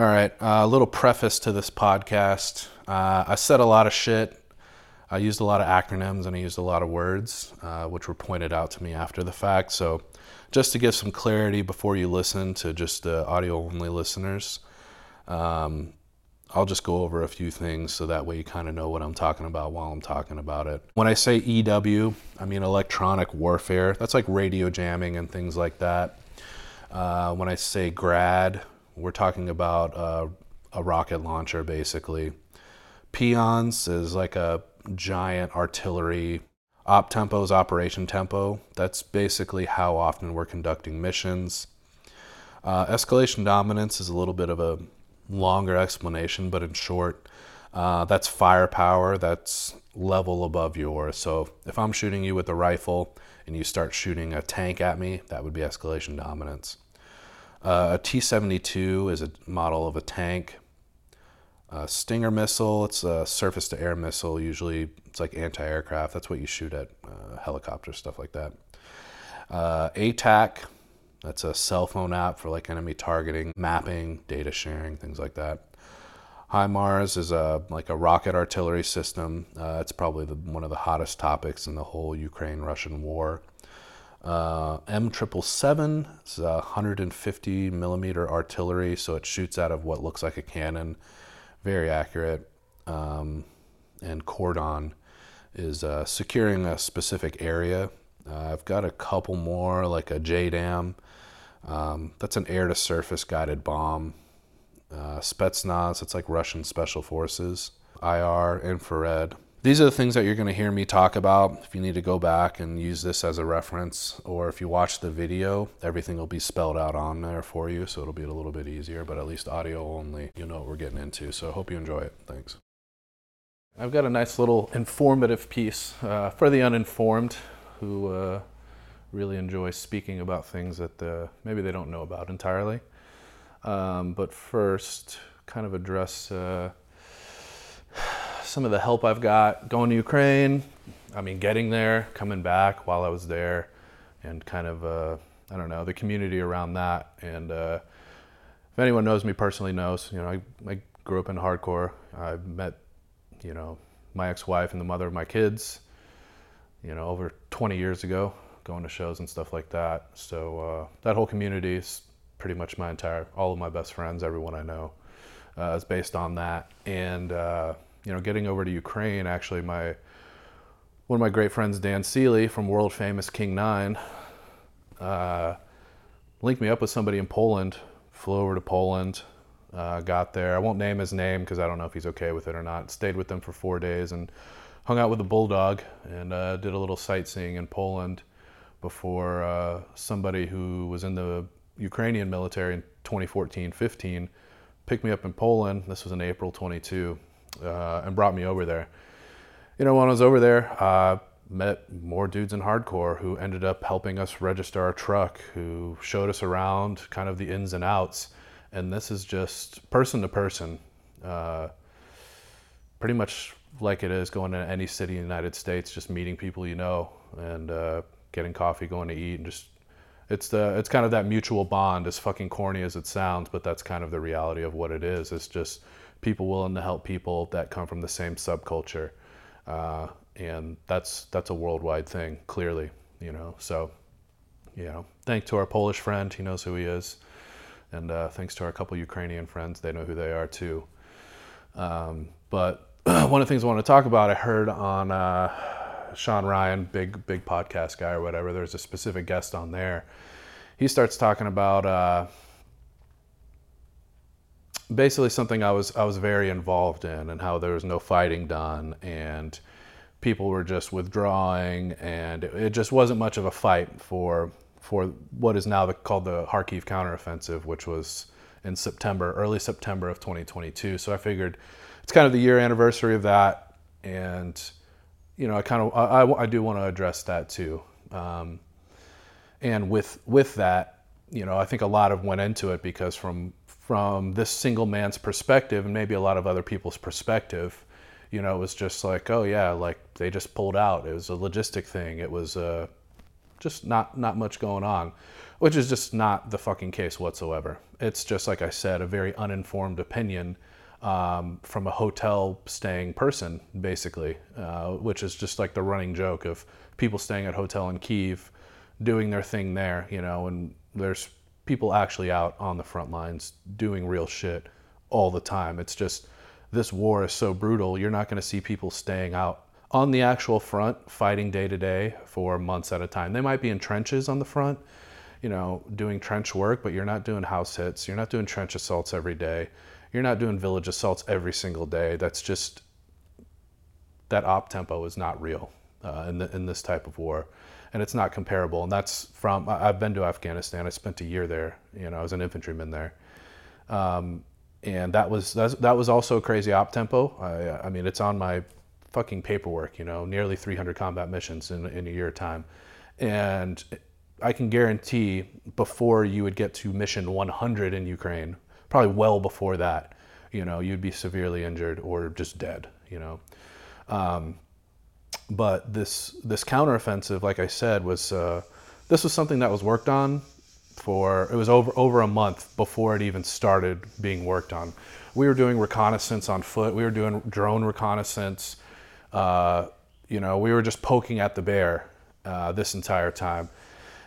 All right, a little preface to this podcast. Uh, I said a lot of shit. I used a lot of acronyms and I used a lot of words, uh, which were pointed out to me after the fact. So, just to give some clarity before you listen to just uh, audio only listeners, um, I'll just go over a few things so that way you kind of know what I'm talking about while I'm talking about it. When I say EW, I mean electronic warfare. That's like radio jamming and things like that. Uh, when I say grad, we're talking about uh, a rocket launcher basically. Pions is like a giant artillery. Op tempo is operation tempo. That's basically how often we're conducting missions. Uh, escalation dominance is a little bit of a longer explanation, but in short, uh, that's firepower that's level above yours. So if I'm shooting you with a rifle and you start shooting a tank at me, that would be escalation dominance. Uh, a T 72 is a model of a tank. A Stinger missile, it's a surface to air missile. Usually it's like anti aircraft. That's what you shoot at uh, helicopters, stuff like that. Uh, ATAK, that's a cell phone app for like enemy targeting, mapping, data sharing, things like that. HIMARS is a like a rocket artillery system. Uh, it's probably the, one of the hottest topics in the whole Ukraine-Russian war. Uh, M777 is a 150 millimeter artillery, so it shoots out of what looks like a cannon, very accurate. Um, and Cordon is uh, securing a specific area. Uh, I've got a couple more, like a JDAM. Um, that's an air to surface guided bomb. Uh, Spetsnaz, it's like Russian special forces. IR, infrared. These are the things that you're going to hear me talk about. If you need to go back and use this as a reference, or if you watch the video, everything will be spelled out on there for you, so it'll be a little bit easier, but at least audio only, you know what we're getting into. So I hope you enjoy it. Thanks. I've got a nice little informative piece uh, for the uninformed who uh, really enjoy speaking about things that uh, maybe they don't know about entirely. Um, but first, kind of address uh, some of the help I've got going to Ukraine. I mean, getting there, coming back while I was there, and kind of, uh, I don't know, the community around that. And uh, if anyone knows me personally, knows, you know, I, I grew up in hardcore. I met, you know, my ex wife and the mother of my kids, you know, over 20 years ago going to shows and stuff like that. So uh, that whole community is pretty much my entire, all of my best friends, everyone I know, uh, is based on that. And uh, you know, getting over to Ukraine, actually, my one of my great friends, Dan Seeley from world famous King Nine, uh, linked me up with somebody in Poland. Flew over to Poland, uh, got there. I won't name his name because I don't know if he's okay with it or not. Stayed with them for four days and hung out with a bulldog and uh, did a little sightseeing in Poland before uh, somebody who was in the Ukrainian military in 2014 15 picked me up in Poland. This was in April 22 uh, and brought me over there. You know, when I was over there, uh, met more dudes in hardcore who ended up helping us register our truck, who showed us around kind of the ins and outs. And this is just person to person, uh, pretty much like it is going to any city in the United States, just meeting people you know and uh, getting coffee, going to eat, and just it's the it's kind of that mutual bond, as fucking corny as it sounds, but that's kind of the reality of what it is. It's just people willing to help people that come from the same subculture, uh, and that's that's a worldwide thing, clearly, you know. So, you know, thanks to our Polish friend, he knows who he is, and uh, thanks to our couple Ukrainian friends, they know who they are too. Um, but one of the things I want to talk about, I heard on. Uh, Sean Ryan, big big podcast guy or whatever. There's a specific guest on there. He starts talking about uh, basically something I was I was very involved in, and how there was no fighting done, and people were just withdrawing, and it, it just wasn't much of a fight for for what is now the, called the Kharkiv counteroffensive, which was in September, early September of 2022. So I figured it's kind of the year anniversary of that, and you know, I kind of I, I do want to address that too. Um, and with with that, you know, I think a lot of went into it because from from this single man's perspective and maybe a lot of other people's perspective, you know, it was just like, oh yeah, like they just pulled out. It was a logistic thing. It was a just not not much going on, which is just not the fucking case whatsoever. It's just like I said, a very uninformed opinion um, from a hotel staying person, basically, uh, which is just like the running joke of people staying at hotel in Kiev, doing their thing there, you know, and there's people actually out on the front lines doing real shit all the time. It's just this war is so brutal. You're not going to see people staying out on the actual front fighting day to day for months at a time. They might be in trenches on the front, you know, doing trench work, but you're not doing house hits. You're not doing trench assaults every day. You're not doing village assaults every single day. That's just that op tempo is not real uh, in, the, in this type of war, and it's not comparable. And that's from I've been to Afghanistan. I spent a year there. You know, I was an infantryman there. Um, and that was that was also crazy op tempo. I, I mean, it's on my fucking paperwork, you know, nearly 300 combat missions in, in a year time. And I can guarantee before you would get to mission 100 in Ukraine, probably well before that, you know, you'd be severely injured or just dead, you know. Um, but this this counteroffensive, like I said, was uh, this was something that was worked on for it was over over a month before it even started being worked on. We were doing reconnaissance on foot. We were doing drone reconnaissance. Uh, you know, we were just poking at the bear uh, this entire time.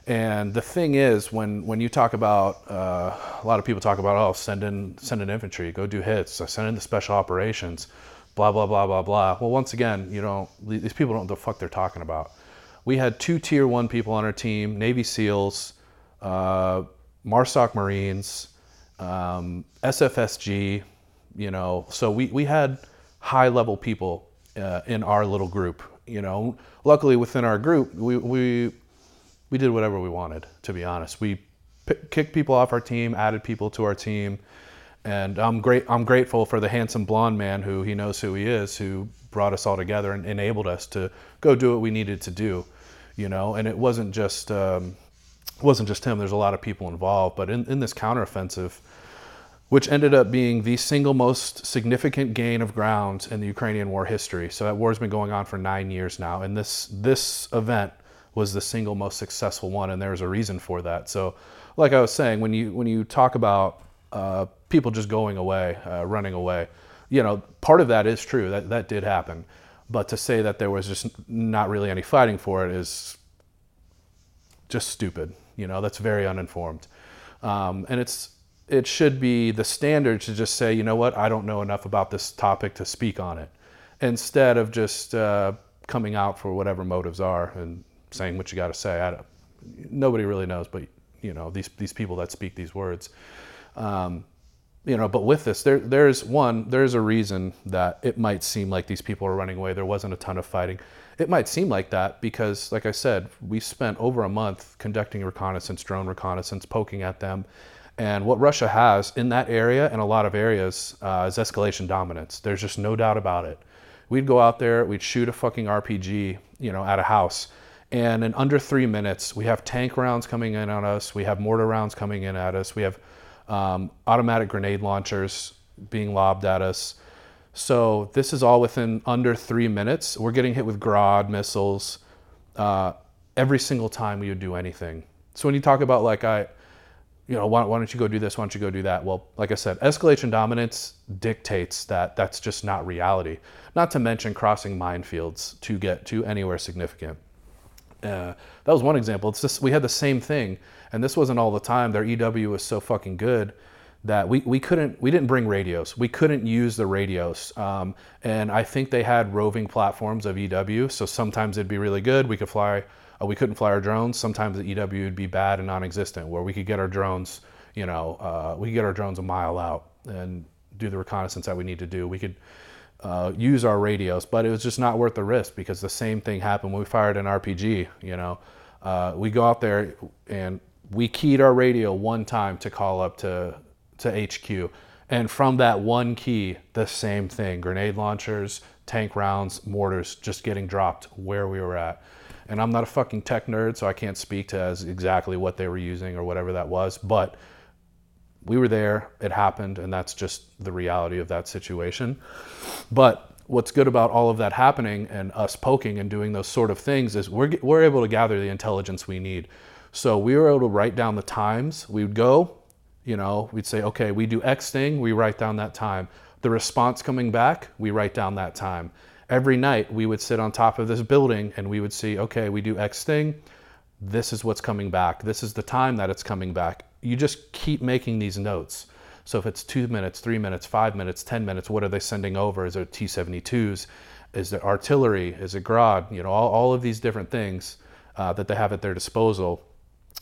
And the thing is, when, when you talk about, uh, a lot of people talk about, oh, send in, send in infantry, go do hits, send in the special operations, blah, blah, blah, blah, blah. Well, once again, you know, these people don't know the fuck they're talking about. We had two tier one people on our team, Navy SEALs, uh, MARSOC Marines, um, SFSG, you know, so we, we had high level people uh, in our little group. You know, luckily within our group, we, we, we did whatever we wanted, to be honest. We p- kicked people off our team, added people to our team. And I'm great. I'm grateful for the handsome blonde man who he knows who he is, who brought us all together and enabled us to go do what we needed to do, you know. And it wasn't just um, wasn't just him. There's a lot of people involved. But in, in this counteroffensive, which ended up being the single most significant gain of ground in the Ukrainian war history. So that war's been going on for nine years now, and this this event was the single most successful one, and there's a reason for that. So, like I was saying, when you when you talk about uh, people just going away, uh, running away, you know, part of that is true. That that did happen, but to say that there was just not really any fighting for it is just stupid. You know, that's very uninformed. Um, and it's it should be the standard to just say, you know what, I don't know enough about this topic to speak on it, instead of just uh, coming out for whatever motives are and saying what you got to say. nobody really knows, but you know these these people that speak these words. Um, you know, but with this, there there's one, there's a reason that it might seem like these people are running away. There wasn't a ton of fighting. It might seem like that because, like I said, we spent over a month conducting reconnaissance, drone reconnaissance, poking at them. And what Russia has in that area and a lot of areas uh, is escalation dominance. There's just no doubt about it. We'd go out there, we'd shoot a fucking RPG, you know, at a house, and in under three minutes, we have tank rounds coming in on us, we have mortar rounds coming in at us, we have um, automatic grenade launchers being lobbed at us. So this is all within under three minutes. We're getting hit with Grad missiles uh, every single time we would do anything. So when you talk about like I, you know, why, why, don't you go do this? Why don't you go do that? Well, like I said, escalation dominance dictates that that's just not reality. Not to mention crossing minefields to get to anywhere significant. Uh, that was one example. It's just we had the same thing, and this wasn't all the time. Their EW was so fucking good that we, we couldn't we didn't bring radios. We couldn't use the radios. Um, and i think they had roving platforms of ew so sometimes it'd be really good. We could fly uh, we couldn't fly our drones. Sometimes the ew would be bad and non-existent where we could get our drones you know uh, we could get our drones a mile out and do the reconnaissance that we need to do. We could uh, use our radios but it was just not worth the risk because the same thing happened when we fired an rpg you know uh, we go out there and we keyed our radio one time to call up to to HQ. And from that one key, the same thing grenade launchers, tank rounds, mortars just getting dropped where we were at. And I'm not a fucking tech nerd, so I can't speak to as exactly what they were using or whatever that was. But we were there, it happened, and that's just the reality of that situation. But what's good about all of that happening and us poking and doing those sort of things is we're, we're able to gather the intelligence we need. So we were able to write down the times. We would go, you know, we'd say, okay, we do X thing, we write down that time. The response coming back, we write down that time. Every night we would sit on top of this building and we would see, okay, we do X thing, this is what's coming back, this is the time that it's coming back. You just keep making these notes. So if it's two minutes, three minutes, five minutes, 10 minutes, what are they sending over? Is it T 72s? Is it artillery? Is it GRAD? You know, all, all of these different things uh, that they have at their disposal.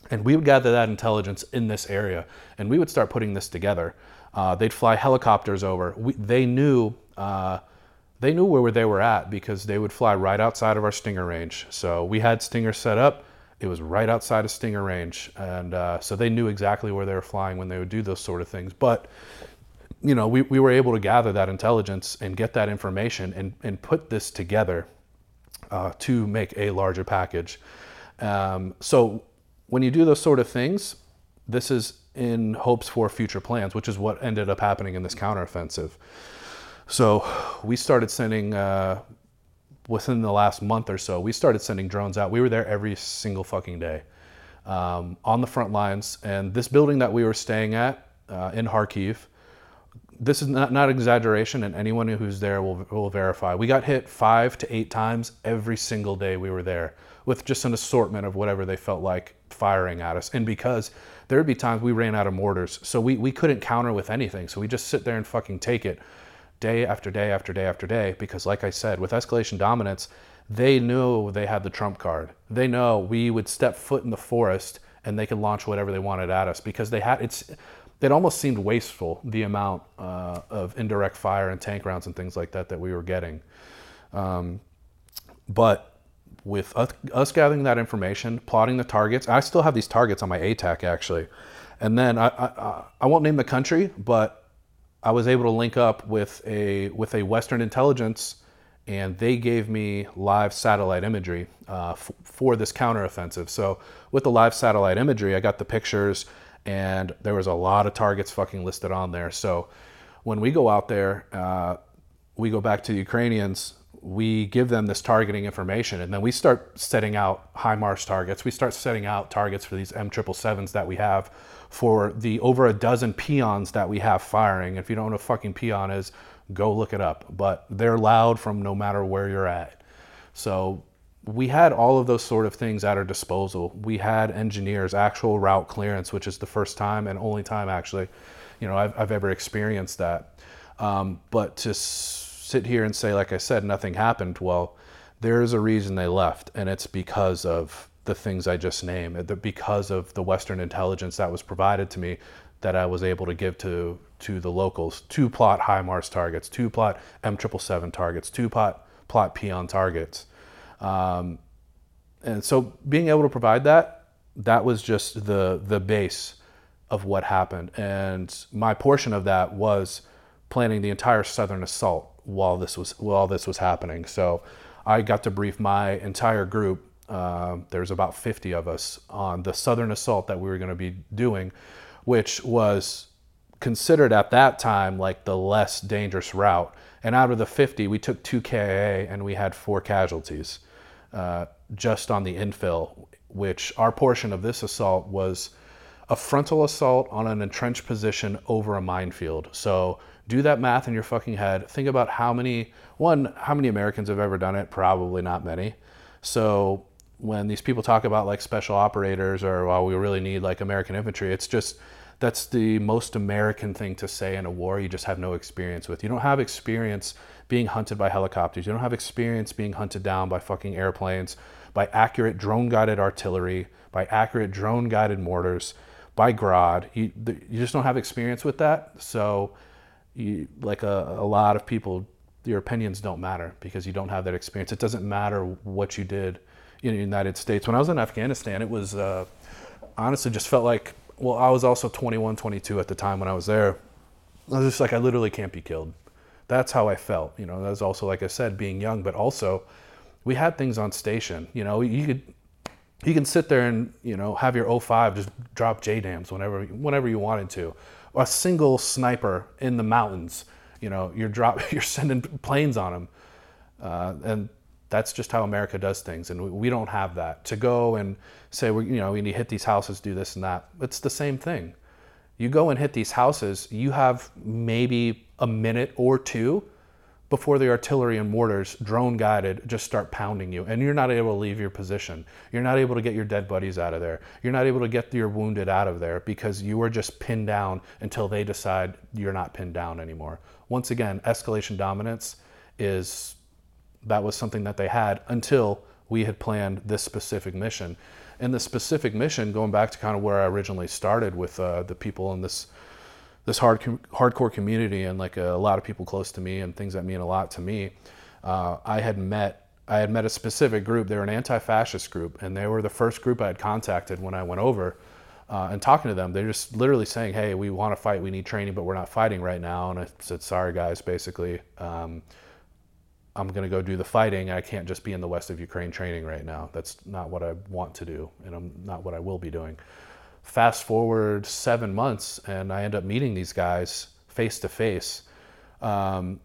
And we would gather that intelligence in this area and we would start putting this together. Uh, they'd fly helicopters over. We, they knew. Uh, they knew where they were at because they would fly right outside of our stinger range. So we had stingers set up it was right outside of Stinger range, and uh, so they knew exactly where they were flying when they would do those sort of things. But you know, we, we were able to gather that intelligence and get that information and, and put this together uh, to make a larger package. Um, so when you do those sort of things, this is in hopes for future plans, which is what ended up happening in this counteroffensive. So we started sending uh, within the last month or so, we started sending drones out. We were there every single fucking day um, on the front lines. And this building that we were staying at uh, in Kharkiv, this is not, not exaggeration, and anyone who's there will, will verify. We got hit five to eight times every single day we were there with just an assortment of whatever they felt like firing at us. And because there would be times we ran out of mortars, so we, we couldn't counter with anything. So we just sit there and fucking take it day after day after day after day because like I said with escalation dominance they knew they had the trump card. They know we would step foot in the forest and they could launch whatever they wanted at us because they had it's it almost seemed wasteful the amount uh, of indirect fire and tank rounds and things like that that we were getting. Um, but with us, us, gathering that information plotting the targets i still have these targets on my atak actually. And then I, I, I won't name the country but I was able to link up with a with a Western intelligence, and they gave me live satellite imagery uh, f- for this counteroffensive. So with the live satellite imagery, I got the pictures, and there was a lot of targets fucking listed on there. So when we go out there, uh, we go back to the Ukrainians. We give them this targeting information, and then we start setting out HIMARS targets. We start setting out targets for these M triple sevens that we have for the over a dozen pions that we have firing. If you don't know what a fucking pion is, go look it up. But they're loud from no matter where you're at. So we had all of those sort of things at our disposal. We had engineers, actual route clearance, which is the first time and only time actually, you know, I've, I've ever experienced that. Um, but to sit here and say, like I said, nothing happened. Well, there's a reason they left, and it's because of the things I just named, because of the Western intelligence that was provided to me, that I was able to give to to the locals, to plot HIMARS targets, to plot M triple seven targets, to plot plot pion targets, um, and so being able to provide that, that was just the the base of what happened, and my portion of that was planning the entire southern assault while this was while this was happening. So I got to brief my entire group uh, there's about 50 of us on the southern assault that we were going to be doing, which was considered at that time like the less dangerous route. And out of the 50, we took two KIA and we had four casualties uh, just on the infill, which our portion of this assault was a frontal assault on an entrenched position over a minefield. So do that math in your fucking head. Think about how many, one, how many Americans have ever done it? Probably not many. So when these people talk about like special operators or well we really need like American infantry, it's just that's the most American thing to say in a war you just have no experience with. You don't have experience being hunted by helicopters. You don't have experience being hunted down by fucking airplanes, by accurate drone guided artillery, by accurate drone guided mortars, by GRAD. You, you just don't have experience with that. So, you, like a, a lot of people, your opinions don't matter because you don't have that experience. It doesn't matter what you did in the United States. When I was in Afghanistan, it was uh, honestly just felt like, well, I was also 21, 22 at the time when I was there. I was just like, I literally can't be killed. That's how I felt. You know, that was also, like I said, being young, but also we had things on station. You know, you could, you can sit there and, you know, have your 05 just drop JDAMs whenever, whenever you wanted to. A single sniper in the mountains You know, you're drop, you're sending planes on them, uh, and that's just how America does things, and we, we don't have that to go and say we, you know, we need to hit these houses, do this and that. It's the same thing. You go and hit these houses, you have maybe a minute or two before the artillery and mortars, drone guided, just start pounding you. And you're not able to leave your position. You're not able to get your dead buddies out of there. You're not able to get your wounded out of there because you are just pinned down until they decide you're not pinned down anymore. Once again, escalation dominance is that was something that they had until we had planned this specific mission. And the specific mission, going back to kind of where I originally started with uh, the people in this this hard hardcore community and like a, a, lot of people close to me and things that mean a lot to me. Uh, I had met I had met a specific group. They were an anti-fascist group, and they were the first group I had contacted when I went over. Uh, and talking to them, they're just literally saying, "Hey, we want to fight. We need training, but we're not fighting right now." And I said, "Sorry, guys. Basically, um, I'm going to go do the fighting. I can't just be in the west of Ukraine training right now. That's not what I want to do, and I'm not what I will be doing." Fast forward seven months and I end up meeting these guys face to face.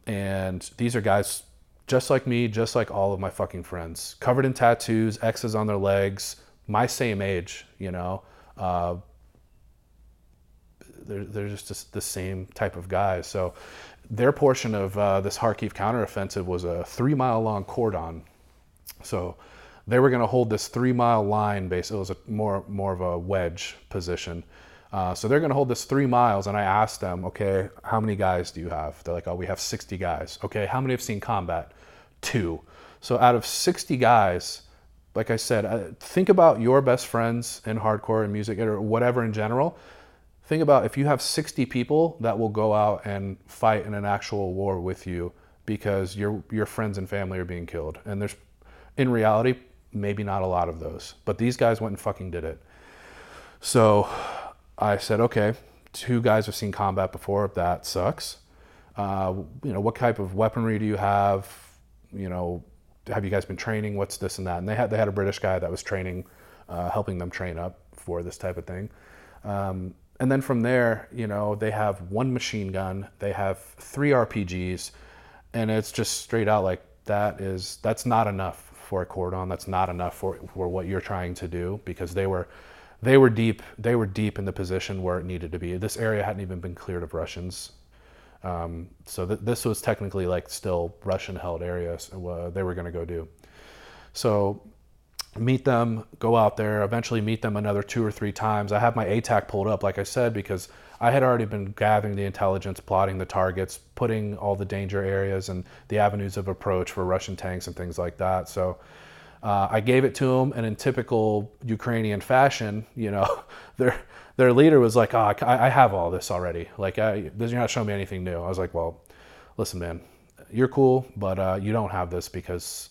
And these are guys just like me, just like all of my fucking friends, covered in tattoos, X's on their legs, my same age, you know. Uh, they're, they're just the same type of guys. So their portion of uh, this Kharkiv counteroffensive was a three mile long cordon. So they were going to hold this three mile line base. It was a more more of a wedge position. Uh, so they're going to hold this three miles, and I asked them, okay, how many guys do you have? They're like, oh, we have 60 guys. Okay, how many have seen combat? Two. So out of 60 guys, like I said, uh, think about your best friends in hardcore and music or whatever in general. Think about if you have 60 people that will go out and fight in an actual war with you because your your friends and family are being killed, and there's in reality maybe not a lot of those. But these guys went and fucking did it. So I said, okay, two guys have seen combat before. That sucks. Uh, you know, what type of weaponry do you have? You know, have you guys been training? What's this and that? And they had they had a British guy that was training, uh, helping them train up for this type of thing. Um, and then from there, you know, they have one machine gun, they have three RPGs, and it's just straight out like that is that's not enough for a cordon. That's not enough for for what you're trying to do because they were they were deep they were deep in the position where it needed to be. This area hadn't even been cleared of Russians. Um, so th- this was technically like still Russian held areas uh, they were going to go do. So meet them, go out there, eventually meet them another two or three times. I have my ATAK pulled up, like I said, because I had already been gathering the intelligence, plotting the targets, putting all the danger areas and the avenues of approach for Russian tanks and things like that. So uh, I gave it to them, and in typical Ukrainian fashion, you know, their their leader was like, "Oh, I, I have all this already. Like, I, you're not showing me anything new." I was like, "Well, listen, man, you're cool, but uh, you don't have this because."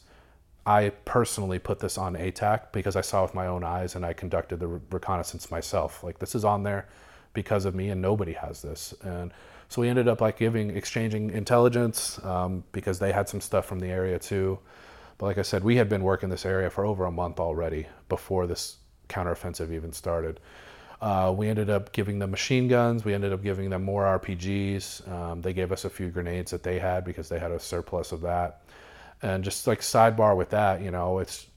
I personally put this on ATAK because I saw with my own eyes and I conducted the reconnaissance myself. Like this is on there because of me, and nobody has this. And so we ended up like giving, exchanging intelligence um, because they had some stuff from the area too. But like I said, we had been working this area for over a month already before this counteroffensive even started. Uh, we ended up giving them machine guns. We ended up giving them more RPGs. Um, they gave us a few grenades that they had because they had a surplus of that. And just like sidebar with that, you know, it's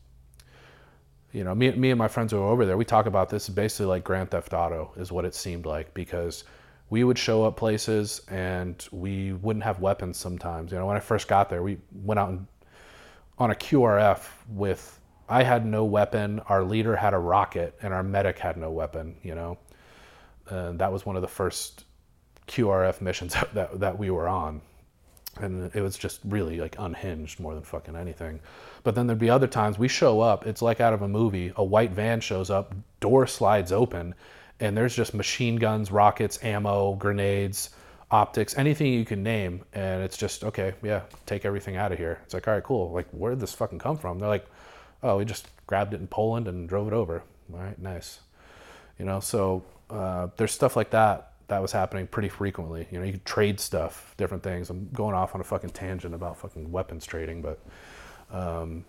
you know, me, me and my friends who were over there, we talk about this basically like Grand Theft Auto is what it seemed like because we would show up places and we wouldn't have weapons sometimes. You know, when I first got there, we went out and, on a QRF with, I had no weapon, our leader had a rocket, and our medic had no weapon, you know. And that was one of the first QRF missions that, that we were on and it was just really like unhinged more than fucking anything. But then there'd be other times we show up, it's like out of a movie. A white van shows up, door slides open, and there's just machine guns, rockets, ammo, grenades, optics, anything you can name. And it's just, okay, yeah, take everything out of here. It's like, all right, cool. Like, where did this fucking come from? They're like, oh, we just grabbed it in Poland and drove it over. All right, nice. You know, so uh, there's stuff like that that was happening pretty frequently. You know, you could trade stuff, different things. I'm going off on a fucking tangent about fucking weapons trading, but um,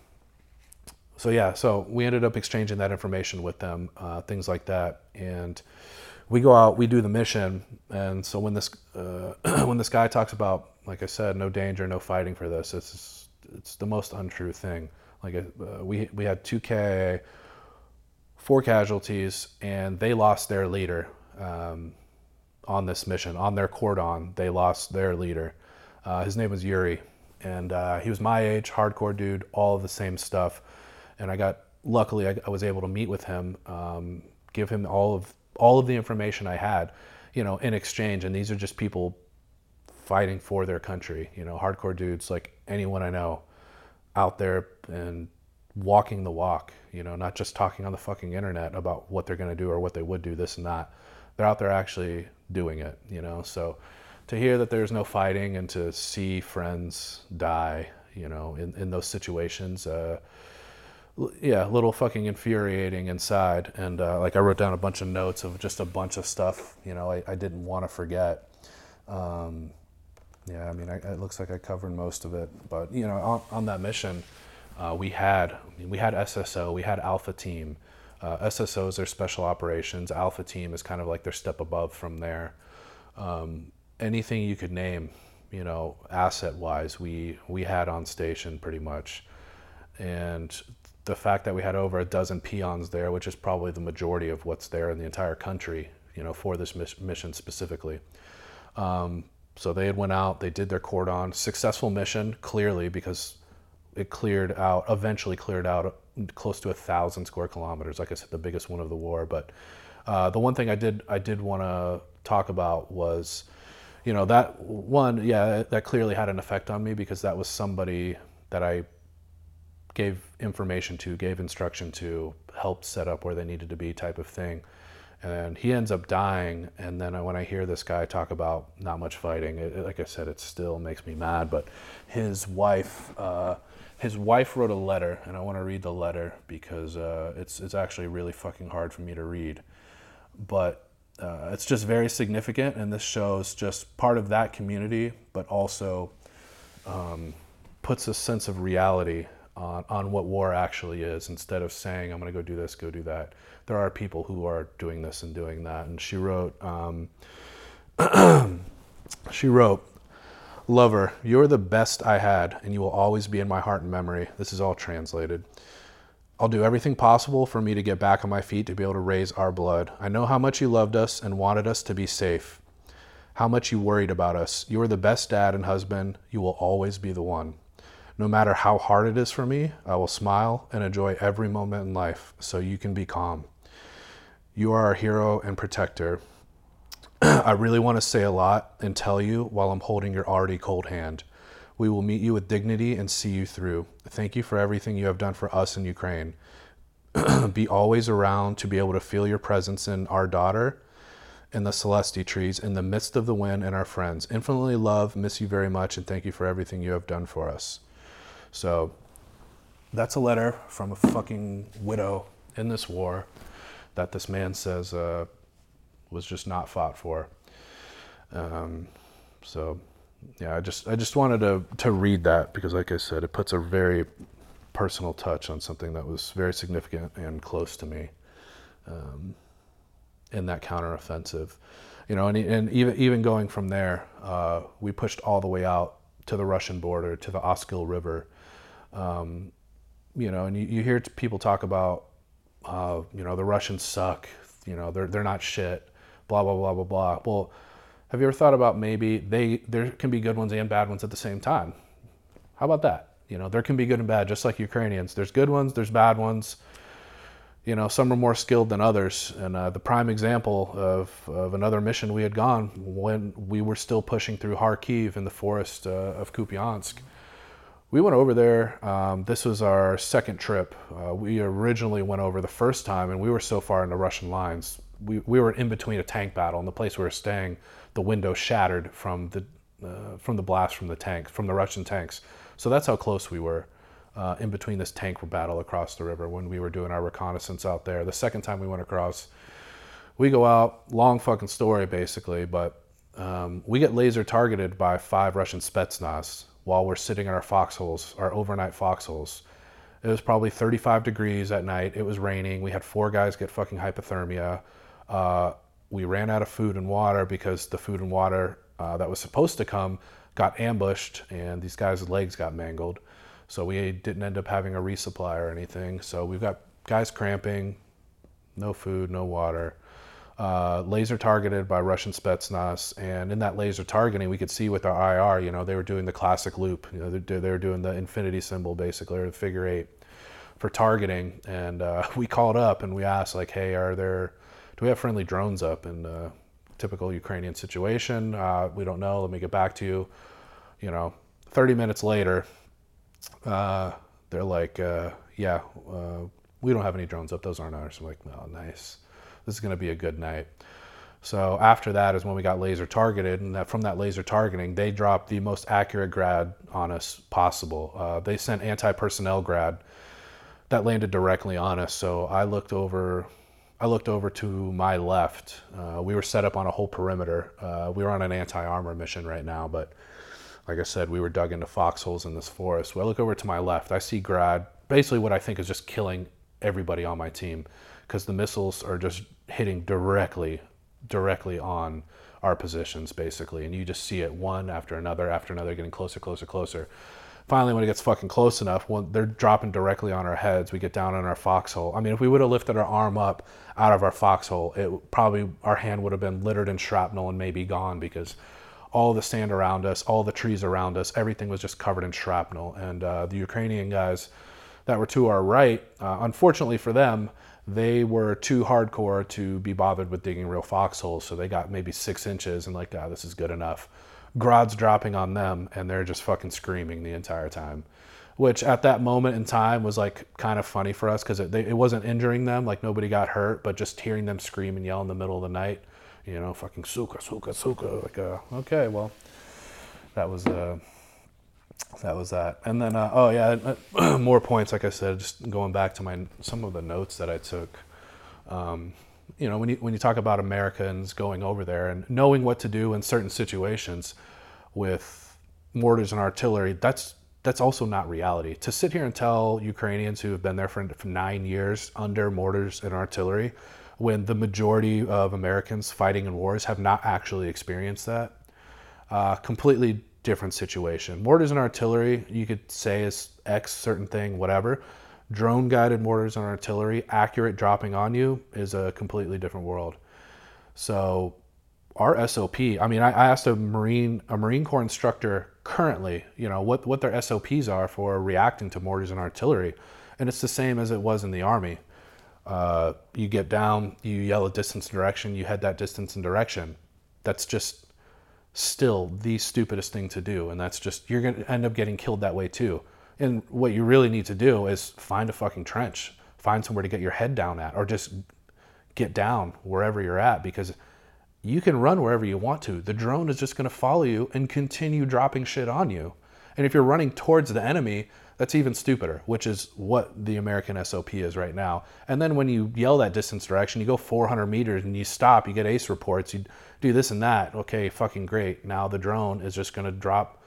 so yeah, so we ended up exchanging that information with them, uh, things like that, and we go out, we do the mission, and so when this uh, when this guy talks about, like I said, no danger, no fighting for this, it's it's the most untrue thing. Like uh, we we had two KIA, four casualties, and they lost their leader um, on this mission on their cordon. They lost their leader. Uh, his name was Yuri, and uh, he was my age, hardcore dude, all of the same stuff. And I got luckily I, I was able to meet with him, um, give him all of all of the information I had, you know, in exchange. And these are just people fighting for their country, you know, hardcore dudes like anyone I know out there and walking the walk, you know, not just talking on the fucking internet about what they're going to do or what they would do, this and that. They're out there actually doing it, you know. So to hear that there's no fighting and to see friends die, you know, in, in those situations, uh, yeah, a little fucking infuriating inside. And uh, like I wrote down a bunch of notes of just a bunch of stuff, you know, I, I didn't want to forget. Um, yeah, I mean, I, it looks like I covered most of it. But you know, on, on that mission, uh, we had I mean, we had SSO, we had Alpha Team. Uh, SSO is their special operations. Alpha Team is kind of like their step above from there. Um, anything you could name, you know, asset wise, we we had on station pretty much. And the fact that we had over a dozen pions there, which is probably the majority of what's there in the entire country, you know, for this mission specifically. Um, so they had went out, they did their cordon, successful mission clearly because it cleared out, eventually cleared out close to a thousand square kilometers. Like I said, the biggest one of the war. But uh, the one thing I did I did want to talk about was, you know, that one, yeah, that clearly had an effect on me because that was somebody that I gave information to, gave instruction to, helped set up where they needed to be, type of thing. And he ends up dying. And then when I hear this guy talk about not much fighting, it, like I said, it still makes me mad. But his wife, uh, his wife wrote a letter, and I want to read the letter because uh, it's it's actually really fucking hard for me to read. But uh, it's just very significant, and this shows just part of that community, but also um, puts a sense of reality on, on what war actually is instead of saying, I'm going to go do this, go do that. There are people who are doing this and doing that. And she wrote, um, she wrote, Lover, you're the best I had, and you will always be in my heart and memory. This is all translated. I'll do everything possible for me to get back on my feet to be able to raise our blood. I know how much you loved us and wanted us to be safe, how much you worried about us. You are the best dad and husband. You will always be the one. No matter how hard it is for me, I will smile and enjoy every moment in life so you can be calm. You are our hero and protector. I really want to say a lot and tell you while I'm holding your already cold hand. We will meet you with dignity and see you through. Thank you for everything you have done for us in Ukraine. be always around to be able to feel your presence in our daughter in the Celesti trees in the midst of the wind and our friends. Infinitely love, miss you very much, and thank you for everything you have done for us. So that's a letter from a fucking widow in this war that this man says uh, was just not fought for. Um, so yeah, I just I just wanted to to read that because, like I said, it puts a very personal touch on something that was very significant and close to me um, in that counteroffensive. You know, and, and even even going from there, uh, we pushed all the way out to the Russian border, to the Oskil River, um, you know, and you, you hear people talk about, uh, you know, the Russians suck. You know, they're they're not shit. Blah blah blah blah blah. Well, have you ever thought about maybe they there can be good ones and bad ones at the same time? How about that? You know, there can be good and bad, just like Ukrainians. There's good ones, there's bad ones. You know, some are more skilled than others. And uh, the prime example of, of another mission we had gone when we were still pushing through Kharkiv in the forest uh, of Kupiansk we went over there. Um, this was our second trip. Uh, we originally went over the first time, and we were so far in the Russian lines. We, we were in between a tank battle, and the place we were staying, the window shattered from the uh, from the blast from the tank from the Russian tanks. So that's how close we were uh, in between this tank battle across the river when we were doing our reconnaissance out there. The second time we went across, we go out. Long fucking story, basically, but um, we get laser targeted by five Russian Spetsnaz while we're sitting in our foxholes, our overnight foxholes. It was probably 35 degrees at night. It was raining. We had four guys get fucking hypothermia. Uh, we ran out of food and water because the food and water uh, that was supposed to come got ambushed and these guys' legs got mangled. So we didn't end up having a resupply or anything. So we've got guys cramping, no food, no water. Uh, laser targeted by Russian Spetsnaz, and in that laser targeting, we could see with our IR, you know, they were doing the classic loop. You know, they, they were doing the infinity symbol basically, or the figure eight for targeting. And uh, we called up and we asked, like, hey, are there, do we have friendly drones up? And uh, typical Ukrainian situation, uh, we don't know. Let me get back to you. You know, 30 minutes later, uh, they're like, uh, yeah, we don't have any drones up. Those aren't ours. I'm like, oh, nice this is going to be a good night. So after that is when we got laser targeted, and that from that laser targeting, they dropped the most accurate grad on us possible. Uh, they sent anti-personnel grad that landed directly on us. So I looked over, I looked over to my left. Uh, we were set up on a whole perimeter. Uh, we were on an anti-armor mission right now, but like I said, we were dug into foxholes in this forest. So I look over to my left. I see grad, basically what I think is just killing everybody on my team because the missiles are just hitting directly, directly on our positions basically, and you just see it one after another after another, getting closer, closer, closer. Finally, when it gets fucking close enough, when they're dropping directly on our heads, we get down in our foxhole. I mean, if we would have lifted our arm up out of our foxhole, it probably our hand would have been littered in shrapnel and maybe gone because all the sand around us, all the trees around us, everything was just covered in shrapnel. And uh, the Ukrainian guys that were to our right, uh, unfortunately for them, they were too hardcore to be bothered with digging real foxholes. So they got maybe six inches and like, ah, this is good enough. Grad's dropping on them and they're just fucking screaming the entire time. Which at that moment in time was like kind of funny for us because it, it wasn't injuring them, like nobody got hurt, but just hearing them scream and yell in the middle of the night, you know, fucking suka, suka, suka. Like, uh, okay, well, that was. Uh, that was that. And then, uh, oh yeah, uh, more points. Like I said, just going back to my some of the notes that I took. Um, you know, when you when you talk about Americans going over there and knowing what to do in certain situations with mortars and artillery, that's that's also not reality. To sit here and tell Ukrainians who have been there for, for nine years under mortars and artillery, when the majority of Americans fighting in wars have not actually experienced that, uh, completely different situation. Mortars and artillery, you could say is X certain thing, whatever. Drone guided mortars and artillery, accurate dropping on you, is a completely different world. So our SOP, I mean, I, asked a Marine a Marine Corps instructor currently, you know, what, what their SOPs are for reacting to mortars and artillery. And it's the same as it was in the Army. Uh, you get down, you yell a distance and direction, you head that distance and direction. That's just still the stupidest thing to do. And that's just, you're going to end up getting killed that way too. And what you really need to do is find a fucking trench, find somewhere to get your head down at, or just get down wherever you're at because you can run wherever you want to. The drone is just going to follow you and continue dropping shit on you. And if you're running towards the enemy, that's even stupider, which is what the American SOP is right now. And then when you yell that distance direction, you go 400 meters and you stop, you get ace reports, you do this and that. Okay, fucking great. Now the drone is just going to drop,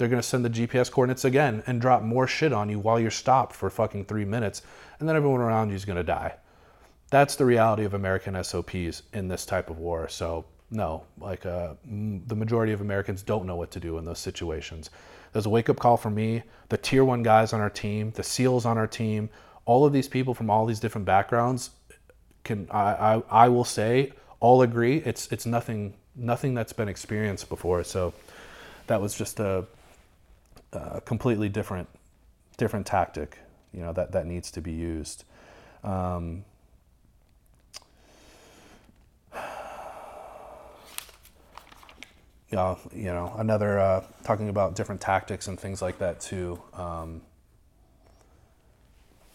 they're going to send the GPS coordinates again and drop more shit on you while you're stopped for fucking three minutes. And then everyone around you is going to die. That's the reality of American SOPs in this type of war. So, no, like uh, the majority of Americans don't know what to do in those situations. There's a wake up call for me, the tier one guys on our team, the SEALs on our team, all of these people from all these different backgrounds can I, I, I will say all agree it's it's nothing nothing that's been experienced before. So that was just a, a completely different different tactic, you know, that, that needs to be used. Um, uh, you know, another uh, talking about different tactics and things like that too. Um,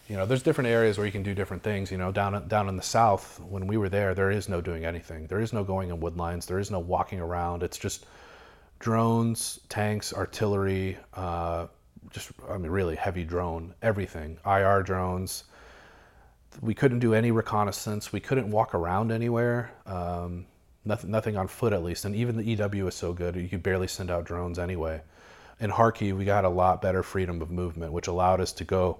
you know, there's different areas where you can do different things. You know, down down in the south, when we were there, there is no doing anything. There is no going in wood lines. There is no walking around. It's just drones, tanks, artillery. Uh, just, I mean, really heavy drone, everything. IR drones. We couldn't do any reconnaissance. We couldn't walk around anywhere. Um, nothing, nothing on foot at least. And even the EW is so good, you could barely send out drones anyway. In Kharkiv, we got a lot better freedom of movement, which allowed us to go,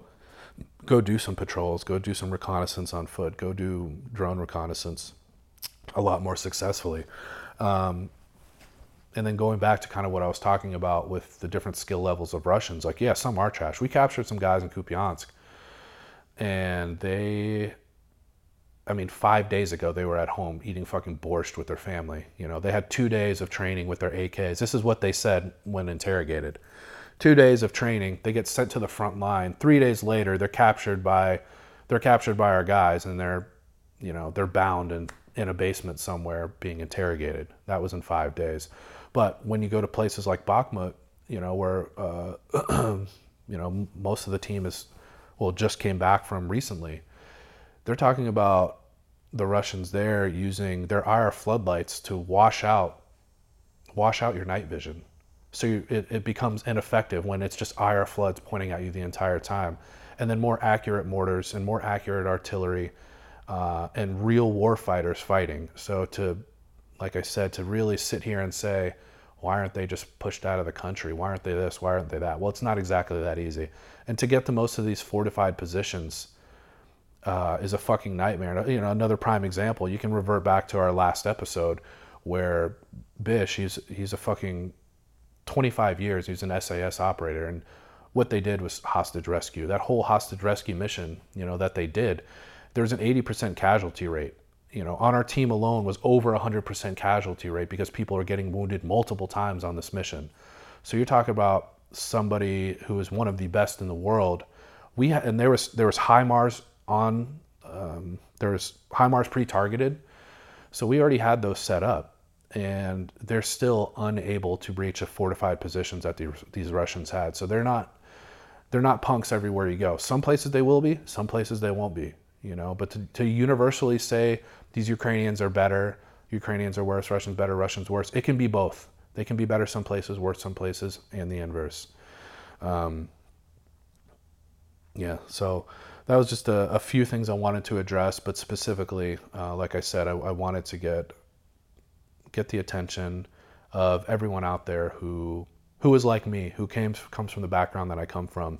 go do some patrols, go do some reconnaissance on foot, go do drone reconnaissance. a lot more successfully. Um, and then going back to kind of what I was talking about with the different skill levels of Russians, like yeah, some are trash. We captured some guys in Kupiansk, and they, I mean, five days ago they were at home eating fucking borscht with their family. You know, they had two days of training with their AKs. This is what they said when interrogated. Two days of training, they get sent to the front line. Three days later, they're captured by, they're captured by our guys, and they're, you know, they're bound and in a basement somewhere being interrogated. That was in five days. But when you go to places like Bakhmut, you know, where, uh, you know, most of the team is, well, just came back from recently, they're talking about the Russians there using their IR floodlights to wash out, wash out your night vision. So you, it, it becomes ineffective when it's just IR floods pointing at you the entire time. And then more accurate mortars and more accurate artillery uh, and real war fighters fighting. So to, like I said, to really sit here and say, why aren't they just pushed out of the country? Why aren't they this? Why aren't they that? Well, it's not exactly that easy. And to get to most of these fortified positions uh, is a fucking nightmare. You know, another prime example. You can revert back to our last episode where Bish, he's he's a fucking 25 years. He's an SAS operator, and what they did was hostage rescue. That whole hostage rescue mission, you know, that they did there's an 80% casualty rate. You know, on our team alone was over 100% casualty rate because people are getting wounded multiple times on this mission. So you're talking about somebody who is one of the best in the world. We and there was there was HIMARS on um, there was HIMARS pre-targeted, so we already had those set up, and they're still unable to breach the fortified positions that the, these Russians had. So they're not they're not punks everywhere you go. Some places they will be, some places they won't be you know. But to, to universally say these Ukrainians are better, Ukrainians are worse, Russians better, Russians worse, it can be both. They can be better some places, worse some places, and the inverse. Um, yeah, so that was just a, a, few things I wanted to address, but specifically, uh, like I said, I, I wanted to get get the attention of everyone out there who who is like me, who came comes from the background that I come from,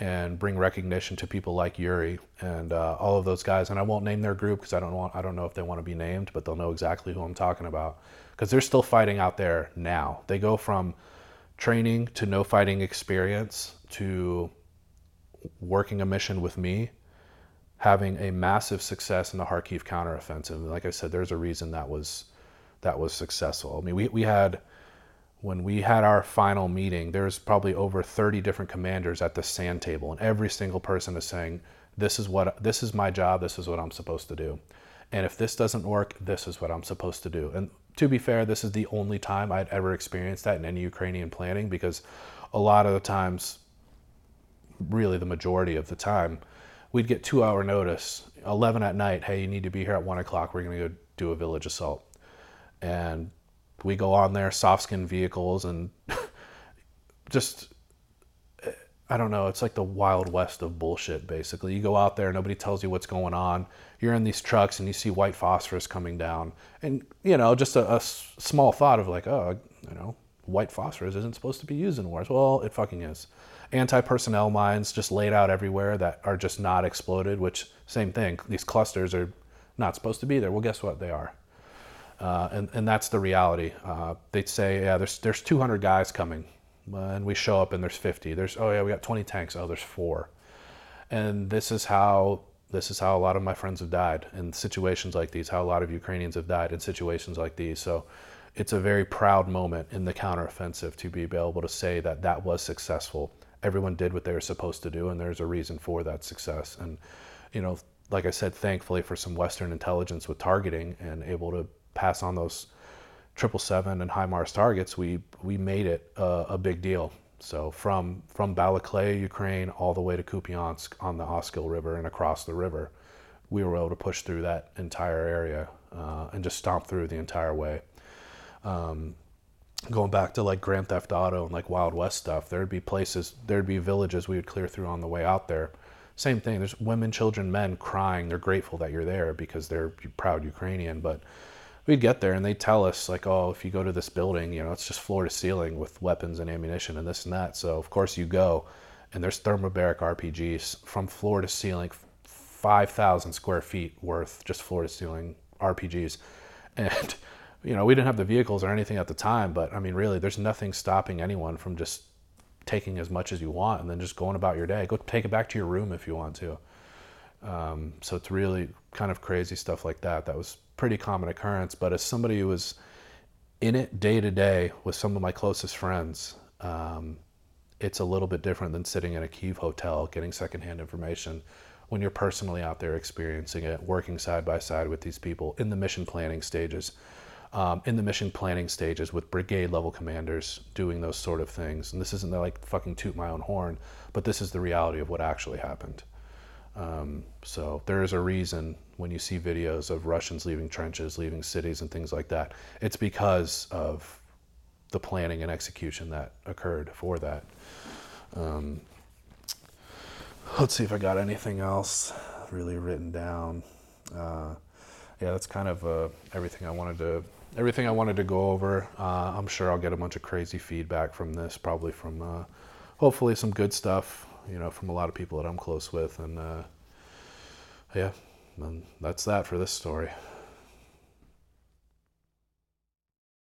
and bring recognition to people like Yuri and uh, all of those guys. And I won't name their group because I don't want I don't know if they want to be named, but they'll know exactly who I'm talking about because they're still fighting out there now. They go from training to no fighting experience to working a mission with me, having a massive success in the Kharkiv counteroffensive. Like I said, there's a reason that was that was successful. I mean, we we had when we had our final meeting, there's probably over 30 different commanders at the sand table, and every single person is saying, "This is what this is my job. This is what I'm supposed to do." And if this doesn't work, this is what I'm supposed to do. And to be fair, this is the only time I'd ever experienced that in any Ukrainian planning because a lot of the times, really the majority of the time, we'd get two hour notice, 11 at night, hey, you need to be here at one o'clock. We're going to go do a village assault. And we go on there, soft skin vehicles, and just I don't know. It's like the wild west of bullshit. Basically, you go out there, nobody tells you what's going on. You're in these trucks, and you see white phosphorus coming down, and you know, just a, a small thought of like, oh, you know, white phosphorus isn't supposed to be used in wars. Well, it fucking is. Anti-personnel mines just laid out everywhere that are just not exploded. Which same thing. These clusters are not supposed to be there. Well, guess what? They are. Uh, and, and that's the reality. Uh, they'd say, yeah, there's, there's 200 guys coming. And we show up and there's 50. There's, oh yeah, we got 20 tanks. Oh, there's four. And this is how, this is how a lot of my friends have died in situations like these, how a lot of Ukrainians have died in situations like these. So it's a very proud moment in the counteroffensive to be able to say that that was successful. Everyone did what they were supposed to do, and there's a reason for that success. And, you know, like I said, thankfully for some Western intelligence with targeting and able to pass on those triple seven and HIMARS targets, we we made it a, big deal. So from from Balakleya, Ukraine, all the way to Kupiansk on the Oskil River and across the river, we were able to push through that entire area uh, and just stomp through the entire way. Um, going back to like Grand Theft Auto and like Wild West stuff, there'd be places, there'd be villages we would clear through on the way out there. Same thing. There's women, children, men crying. They're grateful that you're there because they're proud Ukrainian, but we'd get there and they'd tell us like oh if you go to this building you know it's just floor to ceiling with weapons and ammunition and this and that so of course you go and there's thermobaric rpgs from floor to ceiling 5000 square feet worth just floor to ceiling rpgs and you know we didn't have the vehicles or anything at the time, but I mean really, there's nothing stopping anyone from just taking as much as you want and then just going about your day. Go take it back to your room if you want to. Um, so it's really kind of crazy stuff like that. That was pretty common occurrence. But as somebody who was in it day to day with some of my closest friends, um, it's a little bit different than sitting in a Kiev hotel getting secondhand information when you're personally out there experiencing it, working side by side with these people in the mission planning stages. Um, in the mission planning stages with brigade level commanders doing those sort of things. And this isn't like fucking toot my own horn, but this is the reality of what actually happened. Um, so there is a reason when you see videos of Russians leaving trenches, leaving cities, and things like that. It's because of the planning and execution that occurred for that. Um, let's see if I got anything else really written down. Uh, yeah, that's kind of uh, everything I wanted to everything I wanted to go over. Uh, I'm sure I'll get a bunch of crazy feedback from this, probably from uh, hopefully some good stuff you know, from a lot of people that I'm close with. And uh, yeah, and that's that for this story.